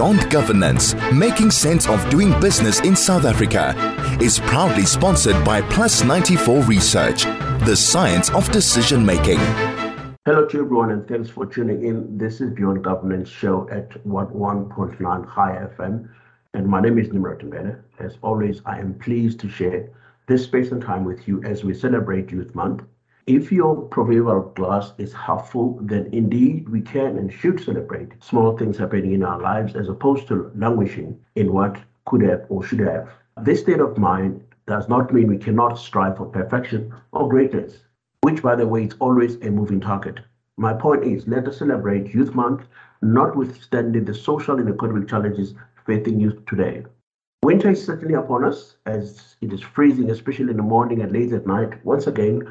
Beyond Governance Making Sense of Doing Business in South Africa is proudly sponsored by Plus 94 Research, the science of decision making. Hello to everyone, and thanks for tuning in. This is Beyond Governance show at 1.9 High FM, and my name is Nimrod Mbele. As always, I am pleased to share this space and time with you as we celebrate Youth Month. If your proverbial glass is half full, then indeed we can and should celebrate small things happening in our lives as opposed to languishing in what could have or should have. This state of mind does not mean we cannot strive for perfection or greatness, which, by the way, is always a moving target. My point is, let us celebrate Youth Month, notwithstanding the social and economic challenges facing youth today. Winter is certainly upon us as it is freezing, especially in the morning and late at night. Once again,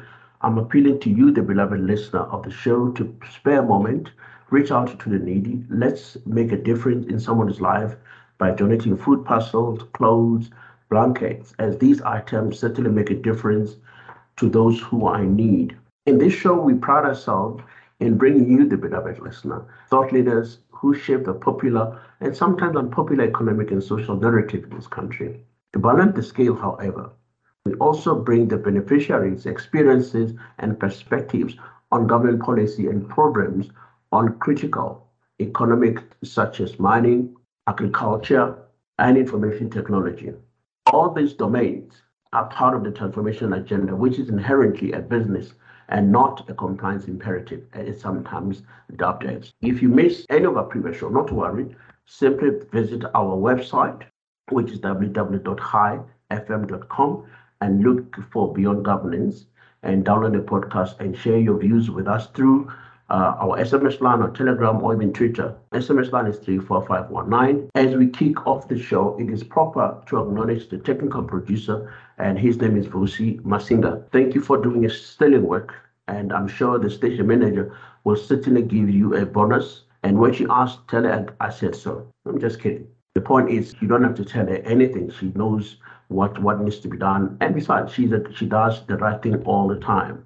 I'm appealing to you, the beloved listener of the show, to spare a moment, reach out to the needy. Let's make a difference in someone's life by donating food parcels, clothes, blankets, as these items certainly make a difference to those who are in need. In this show, we pride ourselves in bringing you, the beloved listener, thought leaders who shape the popular and sometimes unpopular economic and social narrative in this country. To balance the scale, however, we also bring the beneficiaries' experiences and perspectives on government policy and programs on critical economic such as mining, agriculture, and information technology. All these domains are part of the transformation agenda, which is inherently a business and not a compliance imperative, as sometimes dubbed as. If you miss any of our previous show, not to worry, simply visit our website, which is www.highfm.com and look for Beyond Governance and download the podcast and share your views with us through uh, our SMS line or Telegram or even Twitter. SMS line is 34519. As we kick off the show, it is proper to acknowledge the technical producer, and his name is Vusi Masinga. Thank you for doing a sterling work, and I'm sure the station manager will certainly give you a bonus. And when she asked, tell her I said so. I'm just kidding. The point is, you don't have to tell her anything. She knows what, what needs to be done. And besides, she's a, she does the right thing all the time.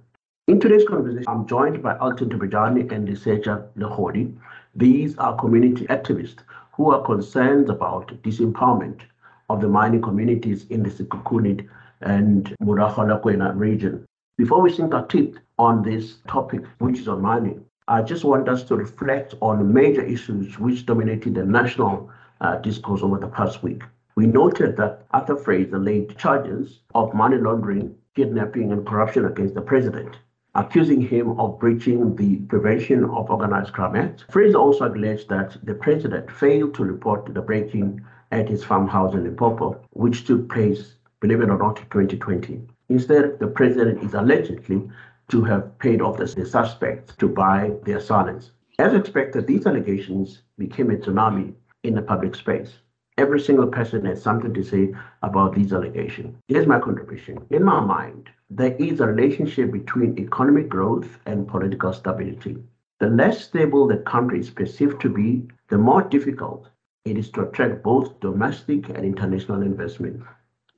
In today's conversation, I'm joined by Alton Thobejane and Lesetja Legodi. These are community activists who are concerned about disempowerment of the mining communities in the Sekhukhune and Mogalakwena region. Before we sink our teeth on this topic, which is on mining, I just want us to reflect on major issues which dominated the national uh, discourse over the past week. We noted that Arthur Fraser laid charges of money laundering, kidnapping, and corruption against the president, accusing him of breaching the Prevention of Organized Crime Act. Fraser also alleged that the president failed to report the breaking at his farmhouse in Limpopo, which took place, believe it or not, in 2020. Instead, the president is allegedly to have paid off the, the suspects to buy their silence. As expected, these allegations became a tsunami in the public space. Every single person has something to say about these allegations. Here's my contribution. In my mind, there is a relationship between economic growth and political stability. The less stable the country is perceived to be, the more difficult it is to attract both domestic and international investment.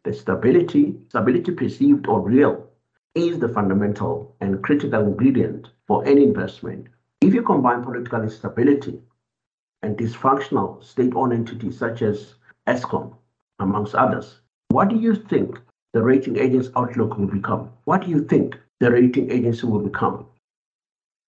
The stability, stability perceived or real, is the fundamental and critical ingredient for any investment. If you combine political instability and dysfunctional state-owned entities such as Eskom, amongst others. What do you think the rating agency outlook will become? What do you think the rating agency will become?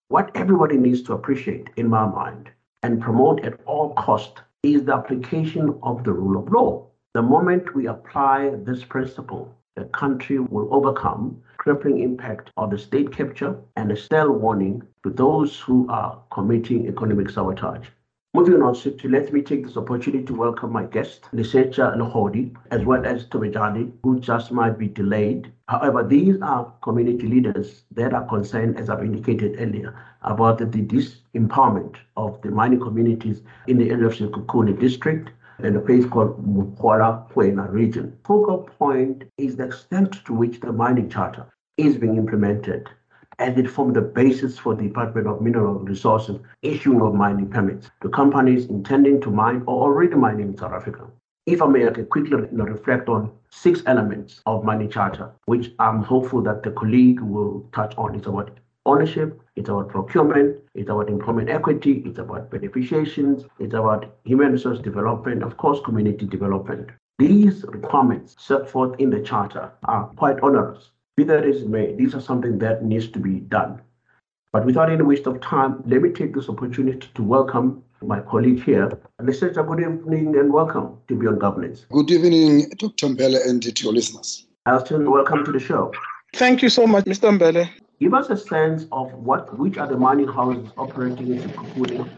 What everybody needs to appreciate, in my mind, and promote at all cost is the application of the rule of law. The moment we apply this principle, the country will overcome crippling impact of the state capture and a stale warning to those who are committing economic sabotage. Moving on swiftly, let me take this opportunity to welcome my guest, Lesetja Legodi, as well as Thobejane, who just might be delayed. However, these are community leaders that are concerned, as I've indicated earlier, about the disempowerment of the mining communities in the area of Sekhukhune district in a place called Mogalakwena region. Focal point is the extent to which the mining charter is being implemented and it formed the basis for the Department of Mineral Resources issuing of mining permits to companies intending to mine or already mining in South Africa. If I may, I quickly reflect on six elements of mining charter, which I'm hopeful that the colleague will touch on. It's about ownership, it's about procurement, it's about employment equity, it's about beneficiations, it's about human resource development, of course, community development. These requirements set forth in the charter are quite onerous. Be that as it may, these are something that needs to be done. But without any waste of time, let me take this opportunity to welcome my colleague here. Lesetja, good evening and welcome to Beyond Governance. Good evening, Dr. Mbele and to your listeners. Alton, welcome to the show. Thank you so much, Mr. Mbele. Give us a sense of what which are the mining houses operating in Sekhukhune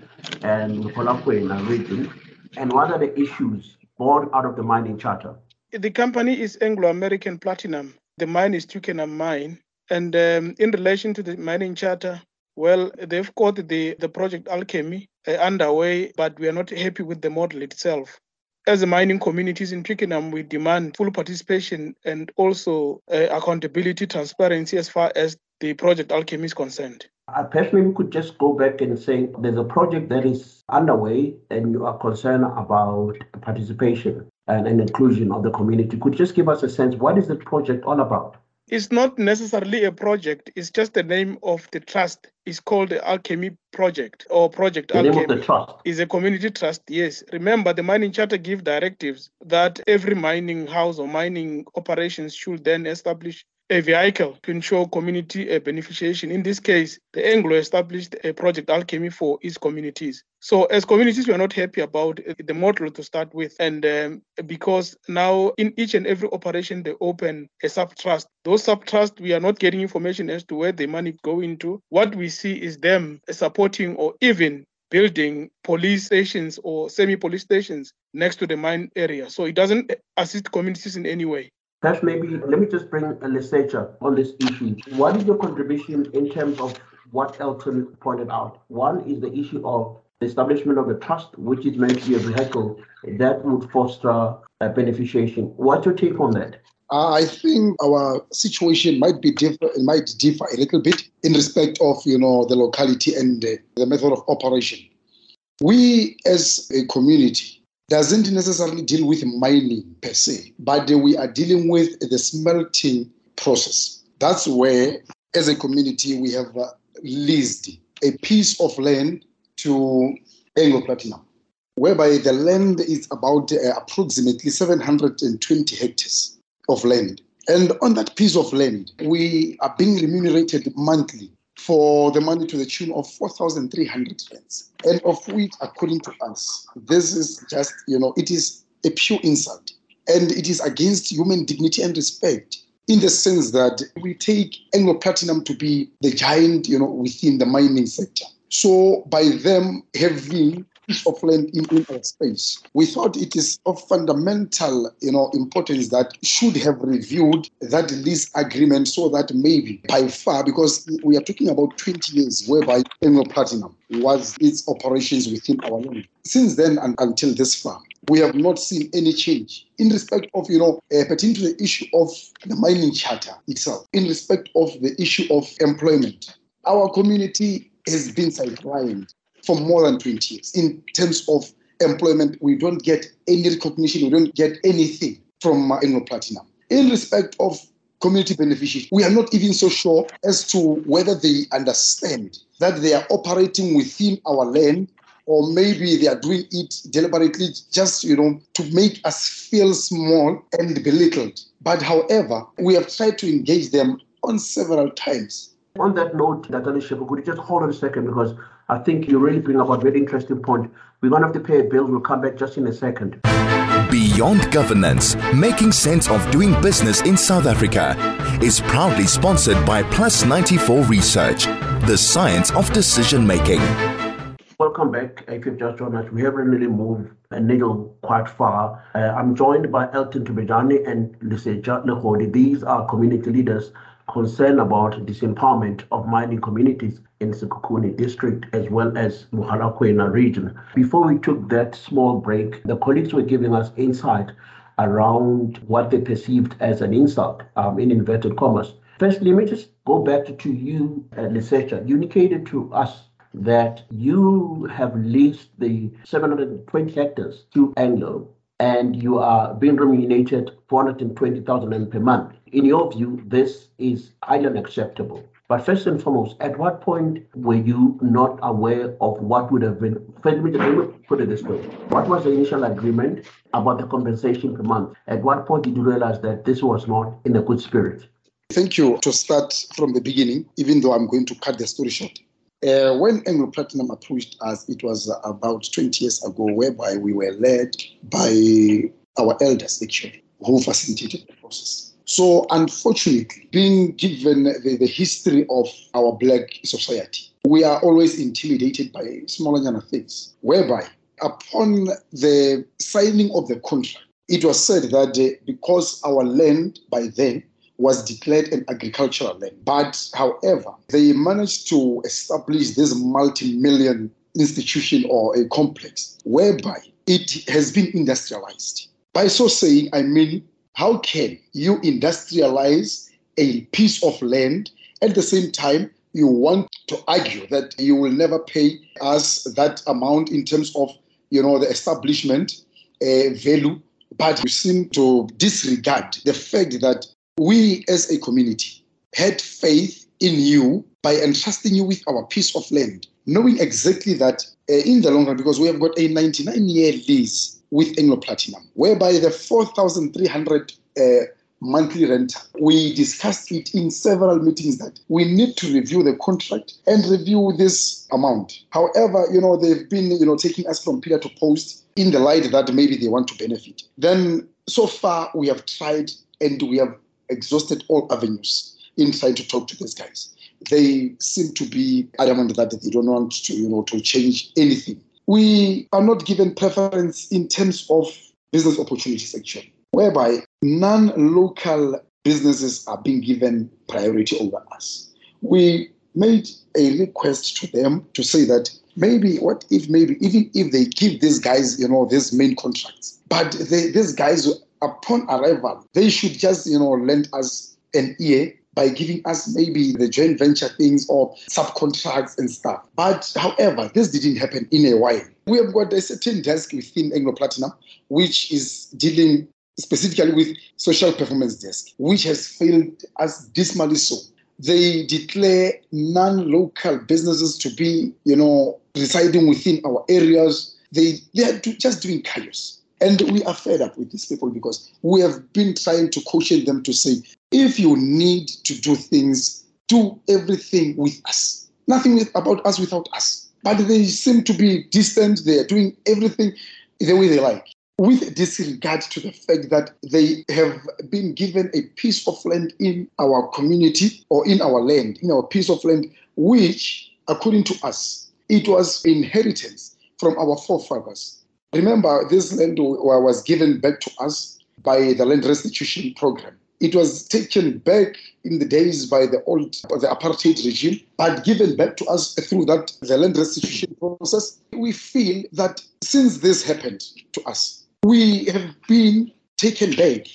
and Mogalakwena region, and what are the issues born out of the mining charter? The company is Anglo American Platinum. The mine is Twickenham Mine. And um, in relation to the mining charter, well, they've got the, the project Alchemy uh, underway, but we are not happy with the model itself. As the mining communities in Twickenham, we demand full participation and also uh, accountability, transparency as far as the project Alchemy is concerned. Perhaps maybe we could just go back and say there's a project that is underway and you are concerned about participation and, and inclusion of the community. Could you just give us a sense what is the project all about? It's not necessarily a project, it's just the name of the trust. It's called the Alchemy Project or Project the Alchemy. name of the trust. is a community trust, yes. Remember, the mining charter give directives that every mining house or mining operations should then establish a vehicle to ensure community uh, beneficiation. In this case, the Anglo established a project Alchemy for its communities. So, as communities, we are not happy about uh, the model to start with, and um, because now in each and every operation they open a sub trust. Those sub trusts, we are not getting information as to where the money go into. What we see is them supporting or even building police stations or semi-police stations next to the mine area. So it doesn't assist communities in any way. Perhaps maybe let me just bring a Lesetja on this issue. What is your contribution in terms of what Elton pointed out? One is the issue of the establishment of a trust, which is meant to be a vehicle that would foster a beneficiation. What's your take on that? Uh, I think our situation might be differ, might differ a little bit in respect of you know the locality and uh, the method of operation. We as a community doesn't necessarily deal with mining per se, but we are dealing with the smelting process. That's where, as a community, we have uh, leased a piece of land to Anglo Platinum, whereby the land is about uh, approximately 720 hectares of land. And on that piece of land, we are being remunerated monthly for the money to the tune of 4,300 rands. And of which, according to us, this is just, you know, it is a pure insult. And it is against human dignity and respect in the sense that we take Anglo Platinum to be the giant, you know, within the mining sector. So by them having of land in, in our space. We thought it is of fundamental, you know, importance that should have reviewed that lease agreement so that maybe by far, because we are talking about 20 years whereby Anglo Platinum was its operations within our land. Since then and until this far, we have not seen any change in respect of, you know, uh, pertaining to the issue of the mining charter itself, in respect of the issue of employment. Our community has been sidelined for more than 20 years. In terms of employment, we don't get any recognition, we don't get anything from uh, Platinum. In respect of community beneficiaries, we are not even so sure as to whether they understand that they are operating within our land or maybe they are doing it deliberately just you know to make us feel small and belittled but however we have tried to engage them on several times on that note natalie Shepherd, could you just hold on a second because I think you really bring up a very interesting point. We're going to have to pay a bill. We'll come back just in a second. Beyond Governance, making sense of doing business in South Africa, is proudly sponsored by Plus 94 Research, the science of decision making. Welcome back. If you've just joined us, we haven't really moved a needle quite far. Uh, I'm joined by Elton Thobejane and Lesetja Legodi. These are community leaders concerned about disempowerment of mining communities in Sekhukhune district as well as Mogalakwena region. Before we took that small break, the colleagues were giving us insight around what they perceived as an insult um, in inverted commas. First, let me just go back to, you, uh, Lesetja. You indicated to us that you have leased the 720 hectares to Anglo and you are being remunerated 420,000 per month. In your view, this is highly unacceptable. But first and foremost, at what point were you not aware of what would have been? Let me, put it this way: What was the initial agreement about the compensation per month? At what point did you realize that this was not in a good spirit? Thank you. To start from the beginning, even though I'm going to cut the story short, uh, when Anglo Platinum approached us, it was about 20 years ago, whereby we were led by our elders, actually, who facilitated the process. So, unfortunately, being given the, the history of our black society, we are always intimidated by smaller things, whereby upon the signing of the contract, it was said that uh, because our land by then was declared an agricultural land. But however, they managed to establish this multi-million institution or a complex whereby it has been industrialized. By so saying, I mean, how can you industrialize a piece of land at the same time you want to argue that you will never pay us that amount in terms of you know the establishment uh, value but you seem to disregard the fact that we as a community had faith in you by entrusting you with our piece of land, knowing exactly that uh, in the long run, because we have got a 99 year lease with Anglo Platinum, whereby the 4,300 uh, monthly rent, we discussed it in several meetings that we need to review the contract and review this amount. However, you know, they've been, you know, taking us from pillar to post in the light that maybe they want to benefit. Then so far we have tried and we have exhausted all avenues in trying to talk to these guys. They seem to be adamant that they don't want to, you know, to change anything. We are not given preference in terms of business opportunities, actually, whereby non-local businesses are being given priority over us. We made a request to them to say that maybe what if maybe even if they give these guys you know these main contracts but they, these guys upon arrival, they should just, you know, lend us an ear by giving us maybe the joint venture things or subcontracts and stuff. But however, this didn't happen in a while. We have got a certain desk within Anglo Platinum, which is dealing specifically with social performance desk, which has failed us dismally so. They declare non-local businesses to be, you know, residing within our areas. They they are just doing chaos. And we are fed up with these people because we have been trying to caution them to say, if you need to do things, do everything with us. Nothing about us without us. But they seem to be distant. They are doing everything the way they like, with disregard to the fact that they have been given a piece of land in our community or in our land, in our piece of land, which, according to us, it was inheritance from our forefathers Remember, this land was given back to us by the land restitution program. It was taken back in the days by the old the apartheid regime, but given back to us through that the land restitution process. We feel that since this happened to us, we have been taken back.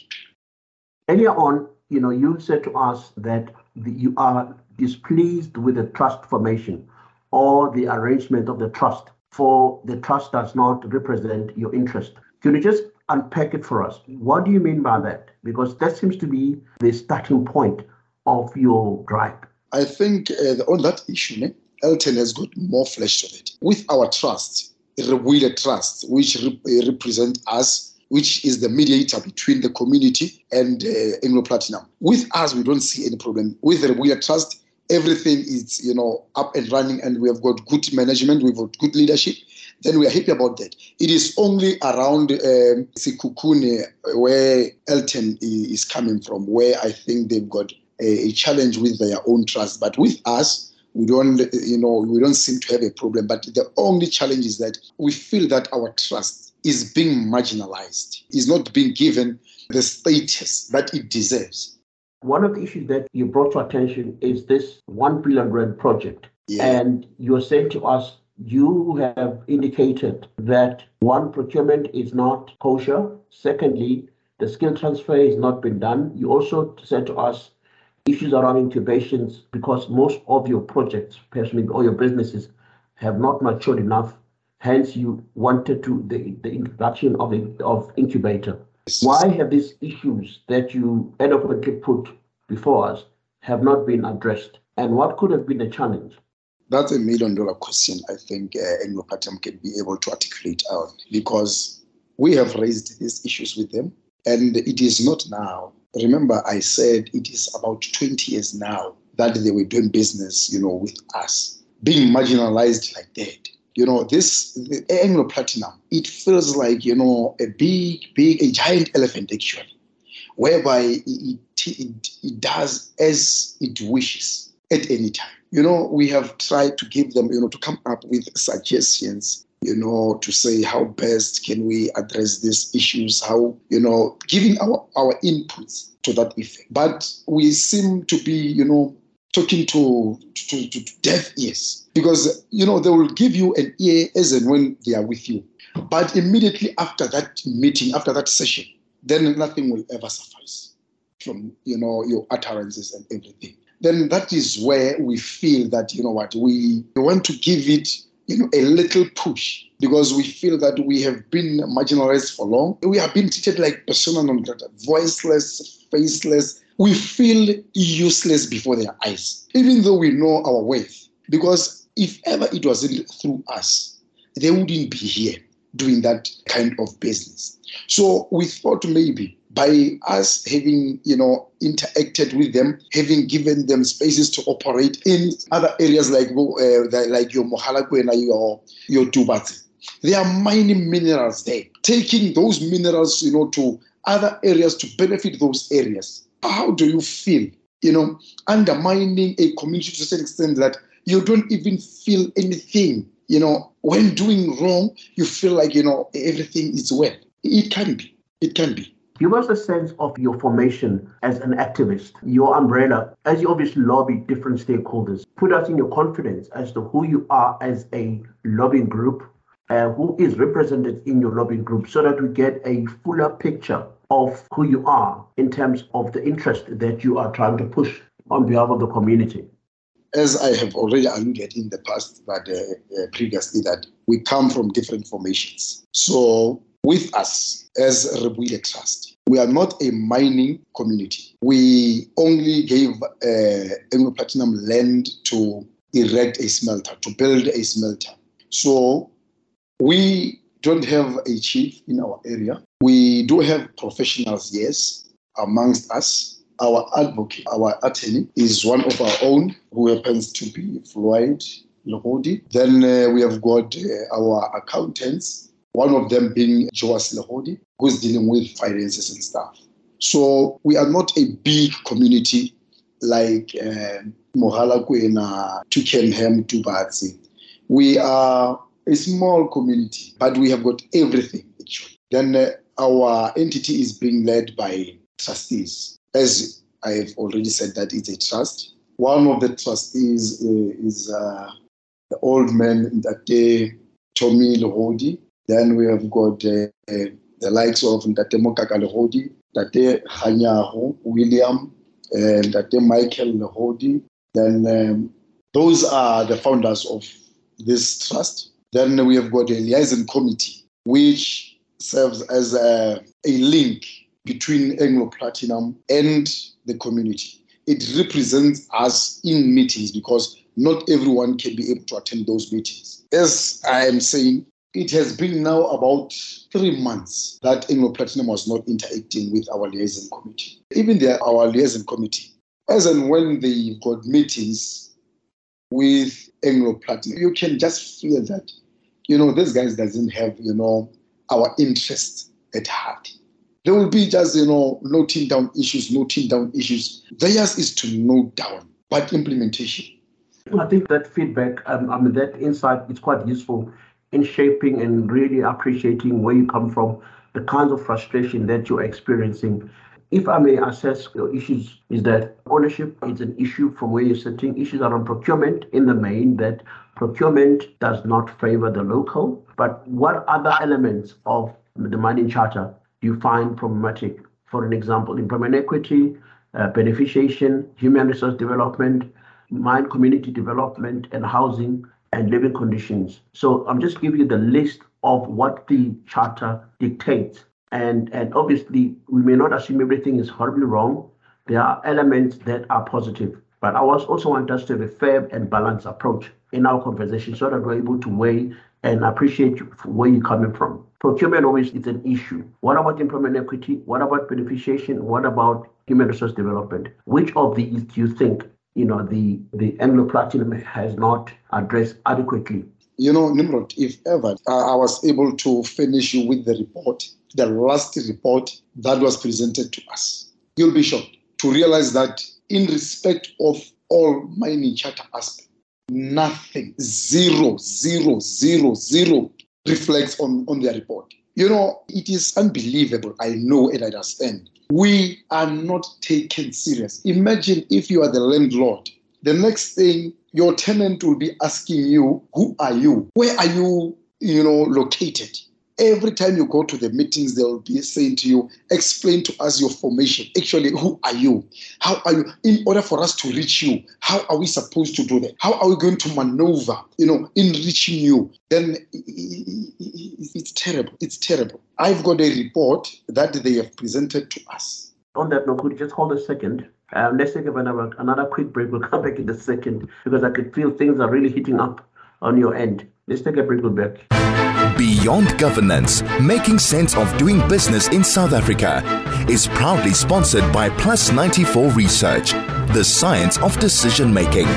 Earlier on, you know, you said to us that the, you are displeased with the trust formation or the arrangement of the trust for the trust does not represent your interest. Can you just unpack it for us? What do you mean by that? Because that seems to be the starting point of your gripe. I think uh, on that issue, Elton has got more flesh to it. With our trust, Rebuile Trust, which uh, represent us, which is the mediator between the community and uh, Anglo Platinum. With us, we don't see any problem. With the Trust, everything is you know up and running and we have got good management we've got good leadership then we are happy about that. It is only around um, Sekhukhune where elton is coming from where i think they've got a, a, challenge with their own trust. But with us we don't you know we don't seem to have a problem. But the only challenge is that we feel that our trust is being marginalized is not being given the status that it deserves one of the issues that you brought to attention is this 1 billion rand project. Yeah. And you're saying to us, you have indicated that one, procurement is not kosher. Secondly, the skill transfer has not been done. You also said to us issues around incubations because most of your projects, personally, or your businesses have not matured enough. Hence, you wanted to the, the introduction of, a, of incubator. Why have these issues that you adequately put before us have not been addressed? And what could have been the challenge? That's a million dollar question I think uh, Platinum can be able to articulate on because we have raised these issues with them and it is not now. Remember, I said it is about 20 years now that they were doing business, you know, with us, being marginalized like that. You know, this Anglo Platinum, it feels like, you know, a big, big, a giant elephant actually, whereby it, it, it does as it wishes at any time. You know, we have tried to give them, you know, to come up with suggestions, you know, to say how best can we address these issues, how, you know, giving our, our inputs to that effect. But we seem to be, you know, talking to, to, to, deaf ears because, you know, they will give you an ear as and when they are with you. But immediately after that meeting, after that session, then nothing will ever suffice from, you know, your utterances and everything then that is where we feel that, you know what, we want to give it, you know, a little push because we feel that we have been marginalized for long. We have been treated like persona non grata, voiceless, faceless. We feel useless before their eyes, even though we know our worth. Because if ever it wasn't through us, they wouldn't be here doing that kind of business. So we thought maybe by us having, you know, interacted with them, having given them spaces to operate in other areas like uh, like your Mogalakwena, your your Dubatsi. There are mining minerals there, taking those minerals, you know, to other areas to benefit those areas. How do you feel, you know, undermining a community to such extent that you don't even feel anything, you know, when doing wrong, you feel like, you know, everything is well. It can be. It can be. Give us a sense of your formation as an activist, your umbrella, as you obviously lobby different stakeholders. Put us in your confidence as to who you are as a lobbying group, uh, who is represented in your lobbying group, so that we get a fuller picture of who you are in terms of the interest that you are trying to push on behalf of the community. As I have already alluded in the past, but uh, uh, previously, that we come from different formations. So with us as Rebuile Trust. We are not a mining community. We only gave uh, Anglo Platinum land to erect a smelter, to build a smelter. So we don't have a chief in our area. We do have professionals, yes, amongst us. Our advocate, our attorney, is one of our own who happens to be Floyd Legodi. Then uh, we have got uh, our accountants one of them being Joas Legodi, who's dealing with finances and stuff. So we are not a big community like uh, Mogalakwena, Twickenham, Dubatsi. We are a small community, but we have got everything actually. Then uh, our entity is being led by trustees. As I have already said, that it's a trust. One of the trustees uh, is uh, the old man Ndate Tommy Legodi, then we have got uh, the likes of Ntate Mokaka Legodi, Ntate Hanyaho William, and Ntate Michael Legodi. Then um, those are the founders of this trust. Then we have got a liaison committee, which serves as a, a link between Anglo Platinum and the community. It represents us in meetings because not everyone can be able to attend those meetings. As I am saying, it has been now about three months that Anglo Platinum was not interacting with our liaison committee. Even the, our liaison committee, as and when they got meetings with Anglo Platinum, you can just feel that, you know, this guys doesn't have, you know, our interest at heart. They will be just, you know, noting down issues, noting down issues. Theirs is to note down, but implementation. I think that feedback, um, I mean, that insight is quite useful in shaping and really appreciating where you come from, the kinds of frustration that you're experiencing. If I may assess your issues, is that ownership is an issue from where you're sitting. Issues around procurement in the main, that procurement does not favor the local. But what other elements of the mining charter do you find problematic? For an example, employment equity, uh, beneficiation, human resource development, mine community development, and housing and living conditions. So I'm just giving you the list of what the charter dictates. And, and obviously, we may not assume everything is horribly wrong, there are elements that are positive. But I also want us to have a fair and balanced approach in our conversation so that we're able to weigh and appreciate where you're coming from. Procurement always is an issue. What about employment equity? What about beneficiation? What about human resource development? Which of these do you think you know the the Anglo Platinum has not addressed adequately? You know, Nimrod, if ever uh, I was able to finish you with the report, the last report that was presented to us, you'll be shocked to realize that in respect of all mining charter aspects, nothing, zero, zero, zero, zero reflects on, on their report. You know, it is unbelievable. I know and I understand. We are not taken serious. Imagine if you are the landlord. The next thing your tenant will be asking you, who are you? Where are you, you know, located? Every time you go to the meetings, they'll be saying to you, explain to us your formation. Actually, who are you? How are you? In order for us to reach you, how are we supposed to do that? How are we going to maneuver, you know, in reaching you? Then it's terrible. It's terrible. I've got a report that they have presented to us. On that note, could you just hold a second? Um, let's take another, another quick break. We'll come back in a second because I could feel things are really heating up on your end. Let's take a break. We'll back. Beyond Governance, making sense of doing business in South Africa, is proudly sponsored by Plus 94 Research, the science of decision making.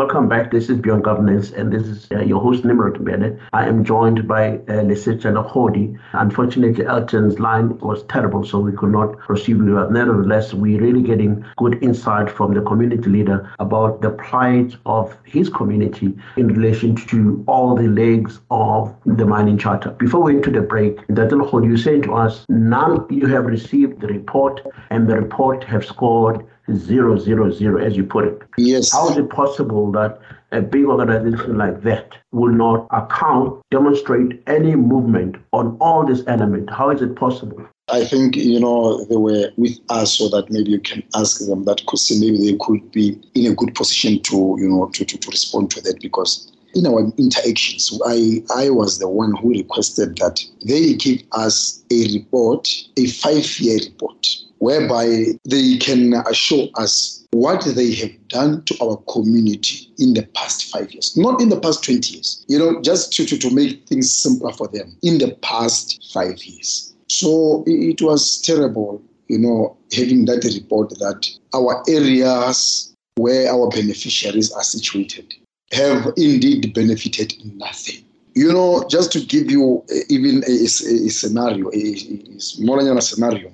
Welcome back. This is Beyond Governance, and this is uh, your host, Nimrod Mbele. I am joined by uh, Legodi. Unfortunately, Elton's line was terrible, so we could not proceed with it. Nevertheless, we're really getting good insight from the community leader about the plight of his community in relation to all the legs of the mining charter. Before we into the break, Dr. You saying to us, now you have received the report, and the report have scored zero zero zero as you put it. Yes. How is it possible that a big organization like that will not account, demonstrate any movement on all this element? How is it possible? I think, you know, they were with us so that maybe you can ask them that question. Maybe they could be in a good position to, you know, to, to, to respond to that because in our interactions, I, I was the one who requested that they give us a report, a five year report whereby they can assure us what they have done to our community in the past five years, not in the past 20 years, you know, just to, to, to make things simpler for them, in the past five years. So it was terrible, you know, having that report that our areas where our beneficiaries are situated have indeed benefited nothing. You know, just to give you even a, a, a scenario, a, a smaller scenario,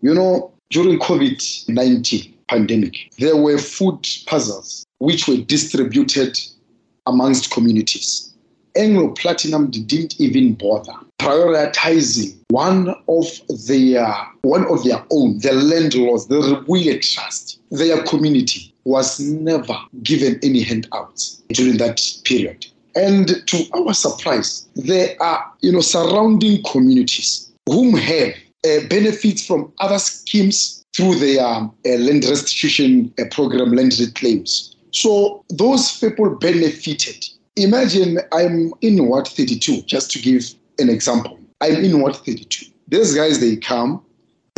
you know, during COVID 19 pandemic, there were food puzzles which were distributed amongst communities. Anglo Platinum didn't even bother prioritizing one of their one of their own, the landlords, the Rebuile Trust, their community was never given any handouts during that period. And to our surprise, there are you know surrounding communities whom have uh, benefits from other schemes through their uh, land restitution uh, program, land reclaims. So those people benefited. Imagine I'm in Ward 32, just to give an example. I'm in Ward 32. These guys, they come,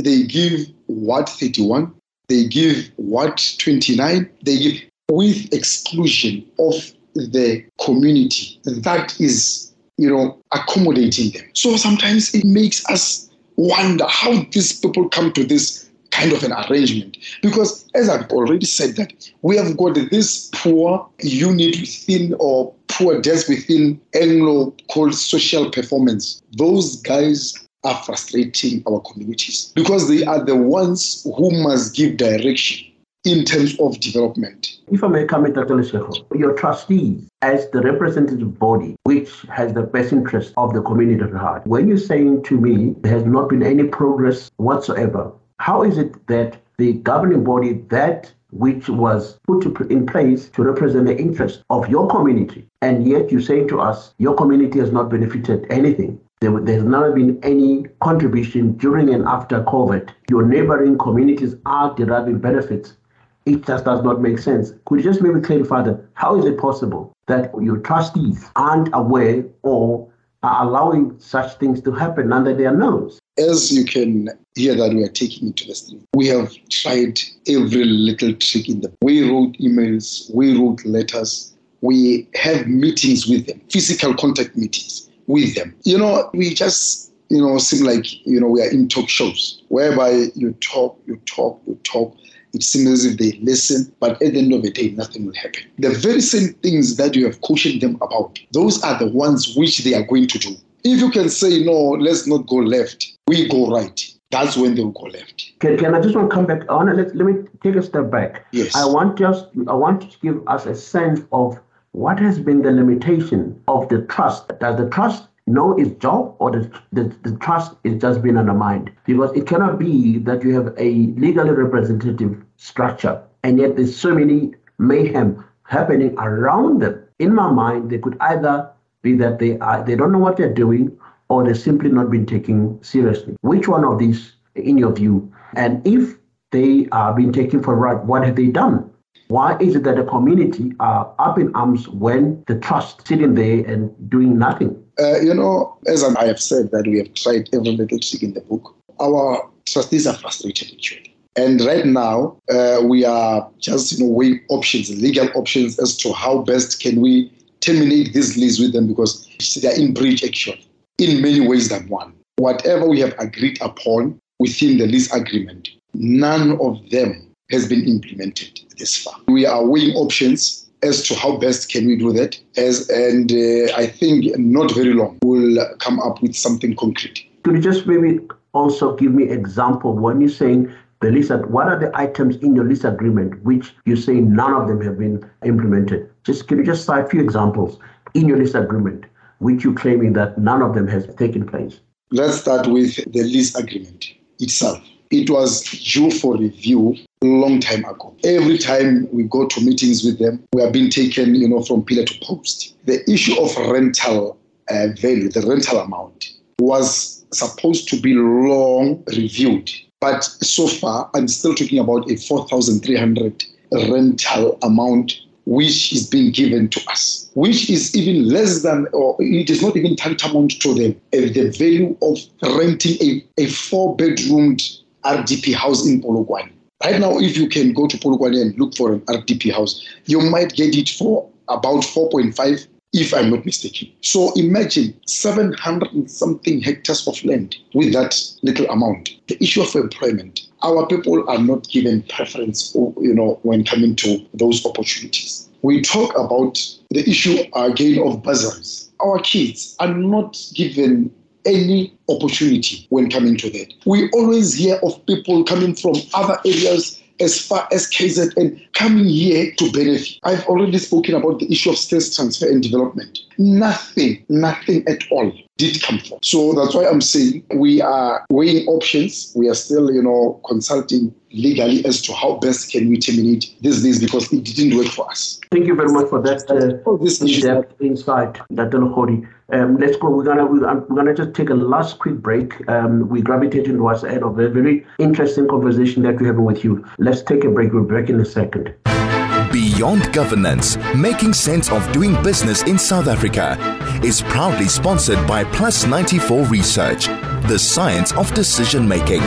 they give Ward 31, they give Ward 29, they give with exclusion of the community that is, you know, accommodating them. So sometimes it makes us wonder how these people come to this kind of an arrangement. Because as I've already said that we have got this poor unit within or poor desk within Anglo called social performance. Those guys are frustrating our communities because they are the ones who must give direction in terms of development. If I may comment, Dr. Lesego, your trustees, as the representative body which has the best interest of the community at heart, when you're saying to me there has not been any progress whatsoever, how is it that the governing body that which was put in place to represent the interest of your community, and yet you're saying to us your community has not benefited anything. There, there's not been any contribution during and after COVID. Your neighboring communities are deriving benefits it just does not make sense. Could you just maybe clarify that? How is it possible that your trustees aren't aware or are allowing such things to happen under their nose. As you can hear that we are taking it to the street, we have tried every little trick in the. We wrote emails, we wrote letters, we have meetings with them, physical contact meetings with them. You know, we just you know seem like you know we are in talk shows whereby you talk, you talk, you talk. It seems as if they listen, but at the end of the day, nothing will happen. The very same things that you have cautioned them about, those are the ones which they are going to do. If you can say, no, let's not go left, we go right, that's when they'll go left. Can, can I just want to come back? I want to let, let me take a step back. Yes. I want just I want to give us a sense of what has been the limitation of the trust. Does the trust know its job or the, the, the trust is just being undermined? Because it cannot be that you have a legally representative structure and yet there's so many mayhem happening around them. In my mind, they could either be that they are they don't know what they're doing or they're simply not being taken seriously. Which one of these, in your view? And if they are being taken for right, what have they done? Why is it that the community are up in arms when the trust sitting there and doing nothing? Uh, you know, as I have said that we have tried every little trick in the book, our trustees are frustrated actually. And right now, uh, we are just you know weighing options, legal options as to how best can we terminate this lease with them because they are in breach actually in many ways than one. Whatever we have agreed upon within the lease agreement, none of them has been implemented this far. We are weighing options as to how best can we do that as and uh, I think not very long we'll come up with something concrete. Could you just maybe also give me example when you're saying the lease what are the items in your lease agreement which you say none of them have been implemented? Just can you just cite a few examples in your lease agreement which you're claiming that none of them has taken place? Let's start with the lease agreement itself. It was due for review long time ago. Every time we go to meetings with them, we are being taken, you know, from pillar to post. The issue of rental uh, value, the rental amount, was supposed to be long reviewed. But so far, I'm still talking about a 4,300 rental amount which is being given to us, which is even less than, or it is not even tantamount to the, uh, the value of renting a, a four bedroomed RDP house in Polokwane. Right now, if you can go to Polokwane and look for an RDP house, you might get it for about 4.5, if I'm not mistaken. So imagine 700 and something hectares of land with that little amount. The issue of employment. Our people are not given preference, oh, you know, when coming to those opportunities. We talk about the issue again of bursaries. Our kids are not given any opportunity when coming to that. We always hear of people coming from other areas as far as KZN coming here to benefit. I've already spoken about the issue of skills transfer and development. Nothing, nothing at all did come from. So that's why I'm saying we are weighing options. We are still, you know, consulting legally as to how best can we terminate this list because it didn't work for us. Thank you very much for that uh, oh, this in-depth insight, Dr. Khodi. Um, let's go. We're gonna we're gonna just take a last quick break. Um, we gravitating towards the end of a very interesting conversation that we're having with you. Let's take a break. We'll break in a second. Beyond Governance, making sense of doing business in South Africa, is proudly sponsored by Plus 94 Research, the science of decision making.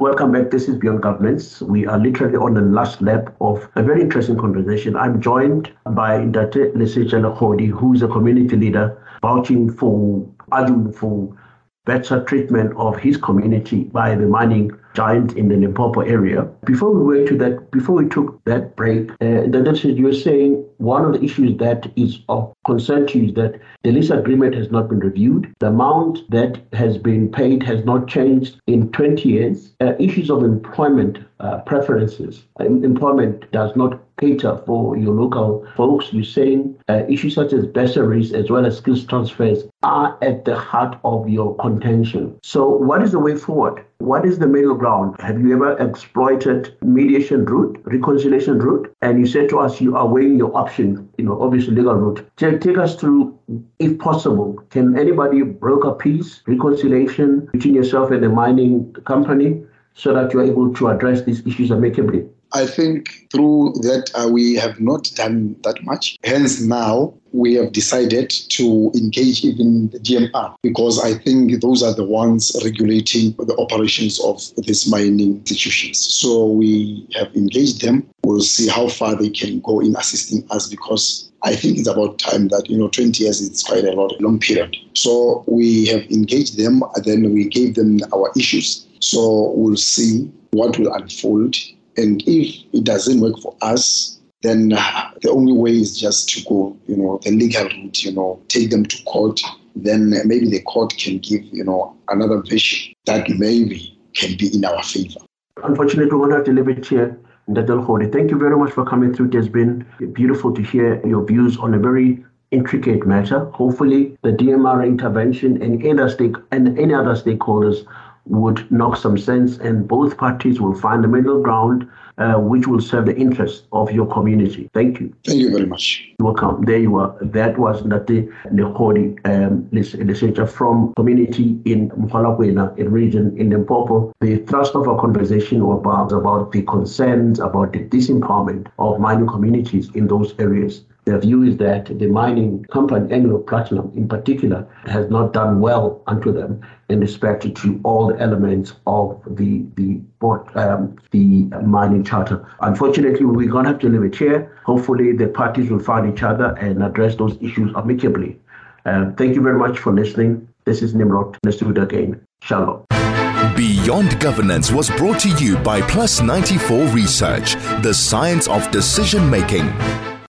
Welcome back. This is Beyond Governance. We are literally on the last lap of a very interesting conversation. I'm joined by Dr. Lesetja Legodi, who is a community leader vouching for, arguing for better treatment of his community by the mining giant in the Limpopo area. Before we went to that, before we took that break, uh, the you were saying one of the issues that is of concern to you is that the lease agreement has not been reviewed. The amount that has been paid has not changed in 20 years. Uh, issues of employment uh, preferences. employment does not cater for your local folks. You're saying uh, issues such as bursaries as well as skills transfers are at the heart of your contention. So, what is the way forward? What is the middle ground? Have you ever exploited mediation route, reconciliation route? And you said to us you are weighing your option, you know, obviously legal route. Take, us through, if possible, can anybody broker peace, reconciliation between yourself and the mining company? so that you're able to address these issues amicably? I think through that uh, we have not done that much. Hence, now we have decided to engage even the DMR because I think those are the ones regulating the operations of these mining institutions. So we have engaged them. We'll see how far they can go in assisting us because I think it's about time that, you know, 20 years is quite a lot, a long period. So we have engaged them, and then we gave them our issues. So we'll see what will unfold. And if it doesn't work for us, then uh, the only way is just to go, you know, the legal route, you know, take them to court. Then maybe the court can give, you know, another version that maybe can be in our favor. Unfortunately, we're leave it here. Ndadel thank you very much for coming through. It has been beautiful to hear your views on a very intricate matter. Hopefully, the DMR intervention and any, stake, and any other stakeholders would knock some sense and both parties will find a middle ground uh, which will serve the interests of your community. Thank you. Thank you very much. You're welcome. There you are. That was Ndate Legodi, um, legislator from community in Mogalakwena, in region in Limpopo. The thrust of our conversation was about, about the concerns about the disempowerment of mining communities in those areas. Their view is that the mining company, Anglo Platinum in particular, has not done well unto them in respect to all the elements of the the um, the mining charter. Unfortunately, we're going to have to leave it here. Hopefully, the parties will find each other and address those issues amicably. Uh, thank you very much for listening. This is Nimrod. Let's again. Shalom. Beyond Governance was brought to you by Plus 94 Research, the science of decision making.